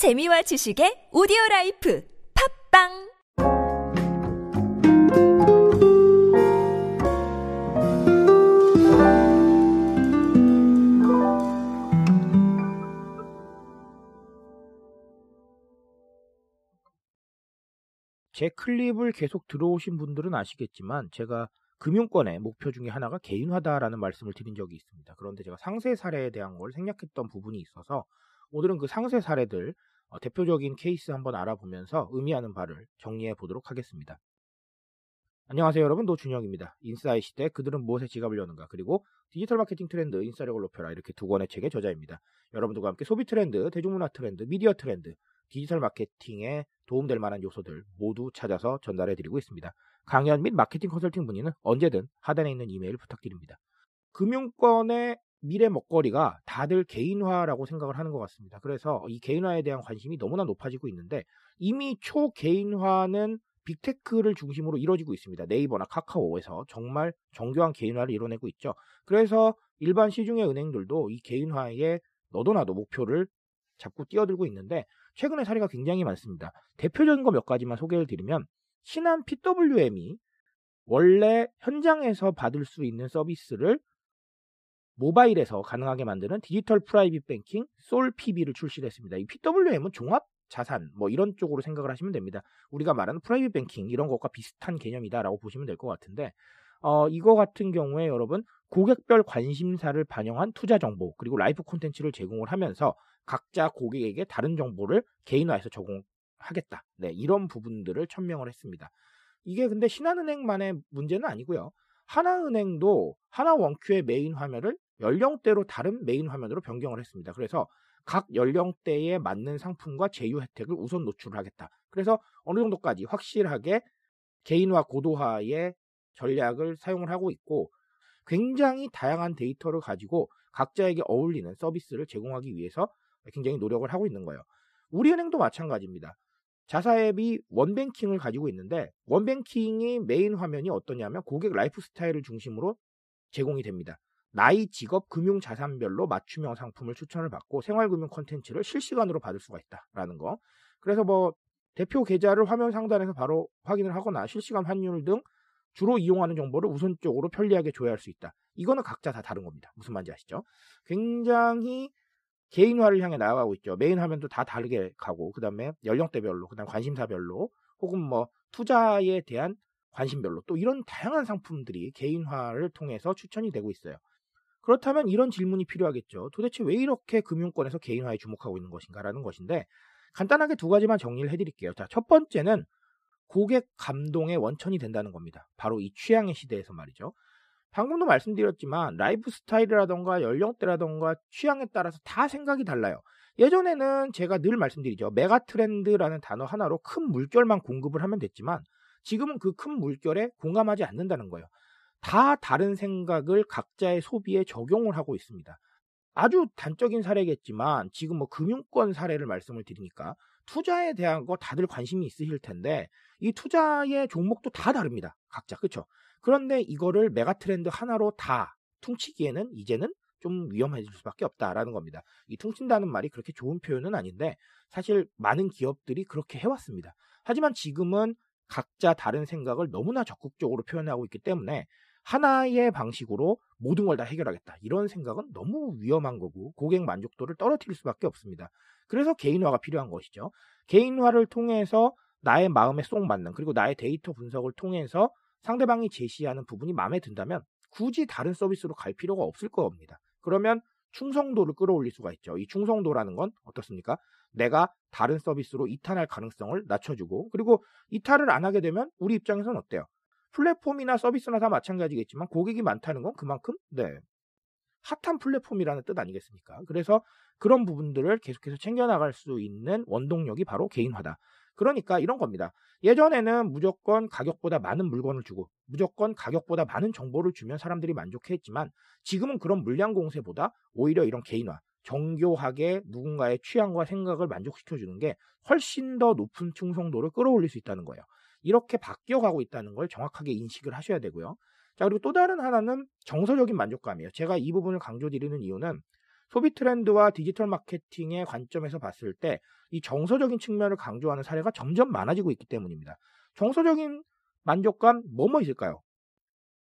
재미와 지식의 오디오 라이프 팟빵 제 클립을 계속 들어오신 분들은 아시겠지만 제가 금융권의 목표 중에 하나가 개인화다라는 말씀을 드린 적이 있습니다. 그런데 제가 상세 사례에 대한 걸 생략했던 부분이 있어서 오늘은 그 상세 사례들 어, 대표적인 케이스 한번 알아보면서 의미하는 바를 정리해 보도록 하겠습니다. 안녕하세요 여러분 노준영입니다. 인싸의 시대 그들은 무엇에 지갑을 여는가 그리고 디지털 마케팅 트렌드 인싸력을 높여라 이렇게 두 권의 책의 저자입니다. 여러분들과 함께 소비 트렌드, 대중문화 트렌드, 미디어 트렌드, 디지털 마케팅에 도움될 만한 요소들 모두 찾아서 전달해 드리고 있습니다. 강연 및 마케팅 컨설팅 문의는 언제든 하단에 있는 이메일 부탁드립니다. 금융권의 미래 먹거리가 다들 개인화라고 생각을 하는 것 같습니다. 그래서 이 개인화에 대한 관심이 너무나 높아지고 있는데 이미 초개인화는 빅테크를 중심으로 이루어지고 있습니다. 네이버나 카카오에서 정말 정교한 개인화를 이뤄내고 있죠. 그래서 일반 시중의 은행들도 이 개인화에 너도나도 목표를 잡고 뛰어들고 있는데 최근의 사례가 굉장히 많습니다. 대표적인 거 몇 가지만 소개를 드리면 신한 PWM이 원래 현장에서 받을 수 있는 서비스를 모바일에서 가능하게 만드는 디지털 private banking 솔PB를 출시를 했습니다. 이 PWM은 종합 자산 뭐 이런 쪽으로 생각을 하시면 됩니다. 우리가 말하는 private banking 이런 것과 비슷한 개념이다라고 보시면 될 것 같은데 어, 이거 같은 경우에 여러분 고객별 관심사를 반영한 투자 정보 그리고 라이프 콘텐츠를 제공을 하면서 각자 고객에게 다른 정보를 개인화해서 제공하겠다. 네, 이런 부분들을 천명을 했습니다. 이게 근데 신한은행만의 문제는 아니고요. 하나은행도 하나원큐의 메인 화면을 연령대로 다른 메인 화면으로 변경을 했습니다. 그래서 각 연령대에 맞는 상품과 제휴 혜택을 우선 노출을 하겠다. 그래서 어느 정도까지 확실하게 개인화 고도화의 전략을 사용을 하고 있고 굉장히 다양한 데이터를 가지고 각자에게 어울리는 서비스를 제공하기 위해서 굉장히 노력을 하고 있는 거예요. 우리은행도 마찬가지입니다. 자사앱인 원뱅킹을 가지고 있는데 원뱅킹이 메인 화면이 어떠냐면 고객 라이프 스타일을 중심으로 제공이 됩니다. 나이, 직업, 금융 자산별로 맞춤형 상품을 추천을 받고 생활금융 콘텐츠를 실시간으로 받을 수가 있다라는 거. 그래서 뭐 대표 계좌를 화면 상단에서 바로 확인을 하거나 실시간 환율 등 주로 이용하는 정보를 우선적으로 편리하게 조회할 수 있다. 이거는 각자 다 다른 겁니다. 무슨 말인지 아시죠? 굉장히 개인화를 향해 나아가고 있죠. 메인 화면도 다 다르게 가고, 그 다음에 연령대별로, 그 다음 관심사별로, 혹은 뭐 투자에 대한 관심별로 또 이런 다양한 상품들이 개인화를 통해서 추천이 되고 있어요. 그렇다면 이런 질문이 필요하겠죠. 도대체 왜 이렇게 금융권에서 개인화에 주목하고 있는 것인가라는 것인데 간단하게 두 가지만 정리를 해드릴게요. 자, 첫 번째는 고객 감동의 원천이 된다는 겁니다. 바로 이 취향의 시대에서 말이죠. 방금도 말씀드렸지만 라이프 스타일이라던가 연령대라던가 취향에 따라서 다 생각이 달라요. 예전에는 제가 늘 말씀드리죠. 메가 트렌드라는 단어 하나로 큰 물결만 공급을 하면 됐지만 지금은 그 큰 물결에 공감하지 않는다는 거예요. 다 다른 생각을 각자의 소비에 적용을 하고 있습니다. 아주 단적인 사례겠지만 지금 뭐 금융권 사례를 말씀을 드리니까 투자에 대한 거 다들 관심이 있으실 텐데 이 투자의 종목도 다 다릅니다. 각자 그렇죠? 그런데 이거를 메가 트렌드 하나로 다 퉁치기에는 이제는 좀 위험해질 수밖에 없다라는 겁니다. 이 퉁친다는 말이 그렇게 좋은 표현은 아닌데 사실 많은 기업들이 그렇게 해왔습니다. 하지만 지금은 각자 다른 생각을 너무나 적극적으로 표현하고 있기 때문에 하나의 방식으로 모든 걸 다 해결하겠다. 이런 생각은 너무 위험한 거고 고객 만족도를 떨어뜨릴 수밖에 없습니다. 그래서 개인화가 필요한 것이죠. 개인화를 통해서 나의 마음에 쏙 맞는 그리고 나의 데이터 분석을 통해서 상대방이 제시하는 부분이 마음에 든다면 굳이 다른 서비스로 갈 필요가 없을 겁니다. 그러면 충성도를 끌어올릴 수가 있죠. 이 충성도라는 건 어떻습니까? 내가 다른 서비스로 이탈할 가능성을 낮춰주고 그리고 이탈을 안 하게 되면 우리 입장에서는 어때요? 플랫폼이나 서비스나 다 마찬가지겠지만 고객이 많다는 건 그만큼 네 핫한 플랫폼이라는 뜻 아니겠습니까? 그래서 그런 부분들을 계속해서 챙겨나갈 수 있는 원동력이 바로 개인화다. 그러니까 이런 겁니다. 예전에는 무조건 가격보다 많은 물건을 주고 무조건 가격보다 많은 정보를 주면 사람들이 만족했지만 지금은 그런 물량 공세보다 오히려 이런 개인화, 정교하게 누군가의 취향과 생각을 만족시켜주는 게 훨씬 더 높은 충성도를 끌어올릴 수 있다는 거예요. 이렇게 바뀌어가고 있다는 걸 정확하게 인식을 하셔야 되고요. 자, 그리고 또 다른 하나는 정서적인 만족감이에요. 제가 이 부분을 강조드리는 이유는 소비 트렌드와 디지털 마케팅의 관점에서 봤을 때 이 정서적인 측면을 강조하는 사례가 점점 많아지고 있기 때문입니다. 정서적인 만족감 뭐뭐 뭐 있을까요?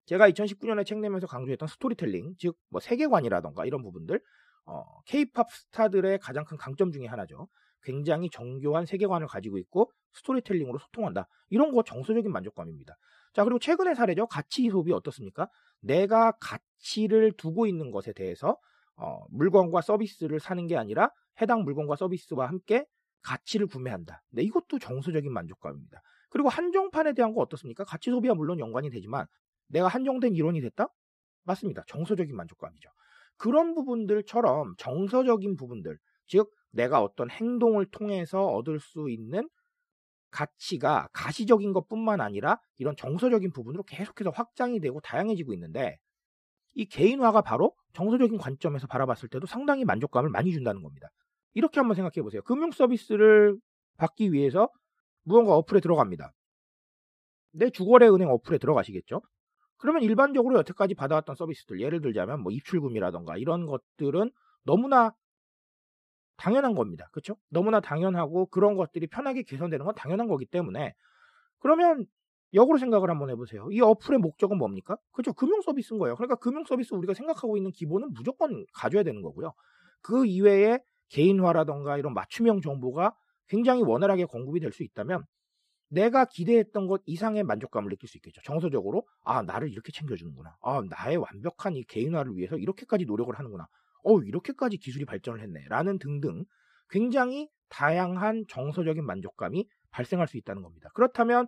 제가 2019년에 책 내면서 강조했던 스토리텔링, 즉 뭐 세계관이라던가 이런 부분들, 어, K-팝 스타들의 가장 큰 강점 중에 하나죠. 굉장히 정교한 세계관을 가지고 있고 스토리텔링으로 소통한다. 이런 거 정서적인 만족감입니다. 자, 그리고 최근의 사례죠. 가치 소비 어떻습니까? 내가 가치를 두고 있는 것에 대해서 어, 물건과 서비스를 사는 게 아니라 해당 물건과 서비스와 함께 가치를 구매한다. 네, 이것도 정서적인 만족감입니다. 그리고 한정판에 대한 거 어떻습니까? 가치 소비와 물론 연관이 되지만 내가 한정된 이론이 됐다? 맞습니다. 정서적인 만족감이죠. 그런 부분들처럼 정서적인 부분들, 즉 내가 어떤 행동을 통해서 얻을 수 있는 가치가 가시적인 것뿐만 아니라 이런 정서적인 부분으로 계속해서 확장이 되고 다양해지고 있는데 이 개인화가 바로 정서적인 관점에서 바라봤을 때도 상당히 만족감을 많이 준다는 겁니다. 이렇게 한번 생각해 보세요. 금융 서비스를 받기 위해서 무언가 어플에 들어갑니다. 내 주거래 은행 어플에 들어가시겠죠? 그러면 일반적으로 여태까지 받아왔던 서비스들, 예를 들자면 뭐 입출금이라던가 이런 것들은 너무나 당연한 겁니다. 그렇죠? 너무나 당연하고 그런 것들이 편하게 개선되는 건 당연한 거기 때문에 그러면 역으로 생각을 한번 해보세요. 이 어플의 목적은 뭡니까? 그렇죠? 금융 서비스인 거예요. 그러니까 금융 서비스 우리가 생각하고 있는 기본은 무조건 가져야 되는 거고요. 그 이외에 개인화라던가 이런 맞춤형 정보가 굉장히 원활하게 공급이 될 수 있다면 내가 기대했던 것 이상의 만족감을 느낄 수 있겠죠. 정서적으로 아 나를 이렇게 챙겨주는구나. 아 나의 완벽한 이 개인화를 위해서 이렇게까지 노력을 하는구나. 어 이렇게까지 기술이 발전을 했네 라는 등등 굉장히 다양한 정서적인 만족감이 발생할 수 있다는 겁니다. 그렇다면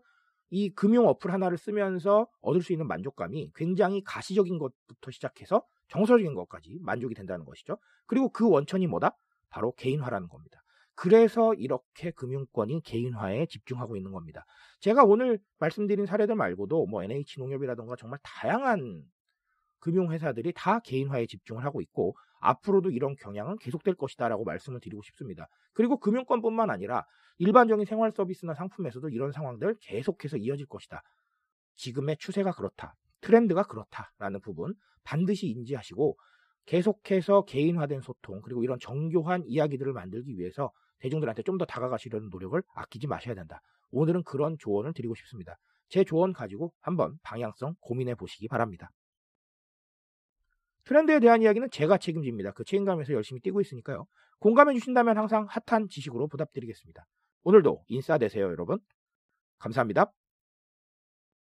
이 금융 어플 하나를 쓰면서 얻을 수 있는 만족감이 굉장히 가시적인 것부터 시작해서 정서적인 것까지 만족이 된다는 것이죠. 그리고 그 원천이 뭐다? 바로 개인화라는 겁니다. 그래서 이렇게 금융권이 개인화에 집중하고 있는 겁니다. 제가 오늘 말씀드린 사례들 말고도 뭐 NH농협이라던가 정말 다양한 금융회사들이 다 개인화에 집중을 하고 있고 앞으로도 이런 경향은 계속될 것이다라고 말씀을 드리고 싶습니다. 그리고 금융권뿐만 아니라 일반적인 생활 서비스나 상품에서도 이런 상황들 계속해서 이어질 것이다. 지금의 추세가 그렇다. 트렌드가 그렇다라는 부분 반드시 인지하시고 계속해서 개인화된 소통 그리고 이런 정교한 이야기들을 만들기 위해서 대중들한테 좀 더 다가가시려는 노력을 아끼지 마셔야 된다. 오늘은 그런 조언을 드리고 싶습니다. 제 조언 가지고 한번 방향성 고민해 보시기 바랍니다. 트렌드에 대한 이야기는 제가 책임집니다. 그 책임감에서 열심히 뛰고 있으니까요. 공감해 주신다면 항상 핫한 지식으로 보답드리겠습니다. 오늘도 인싸 되세요, 여러분. 감사합니다.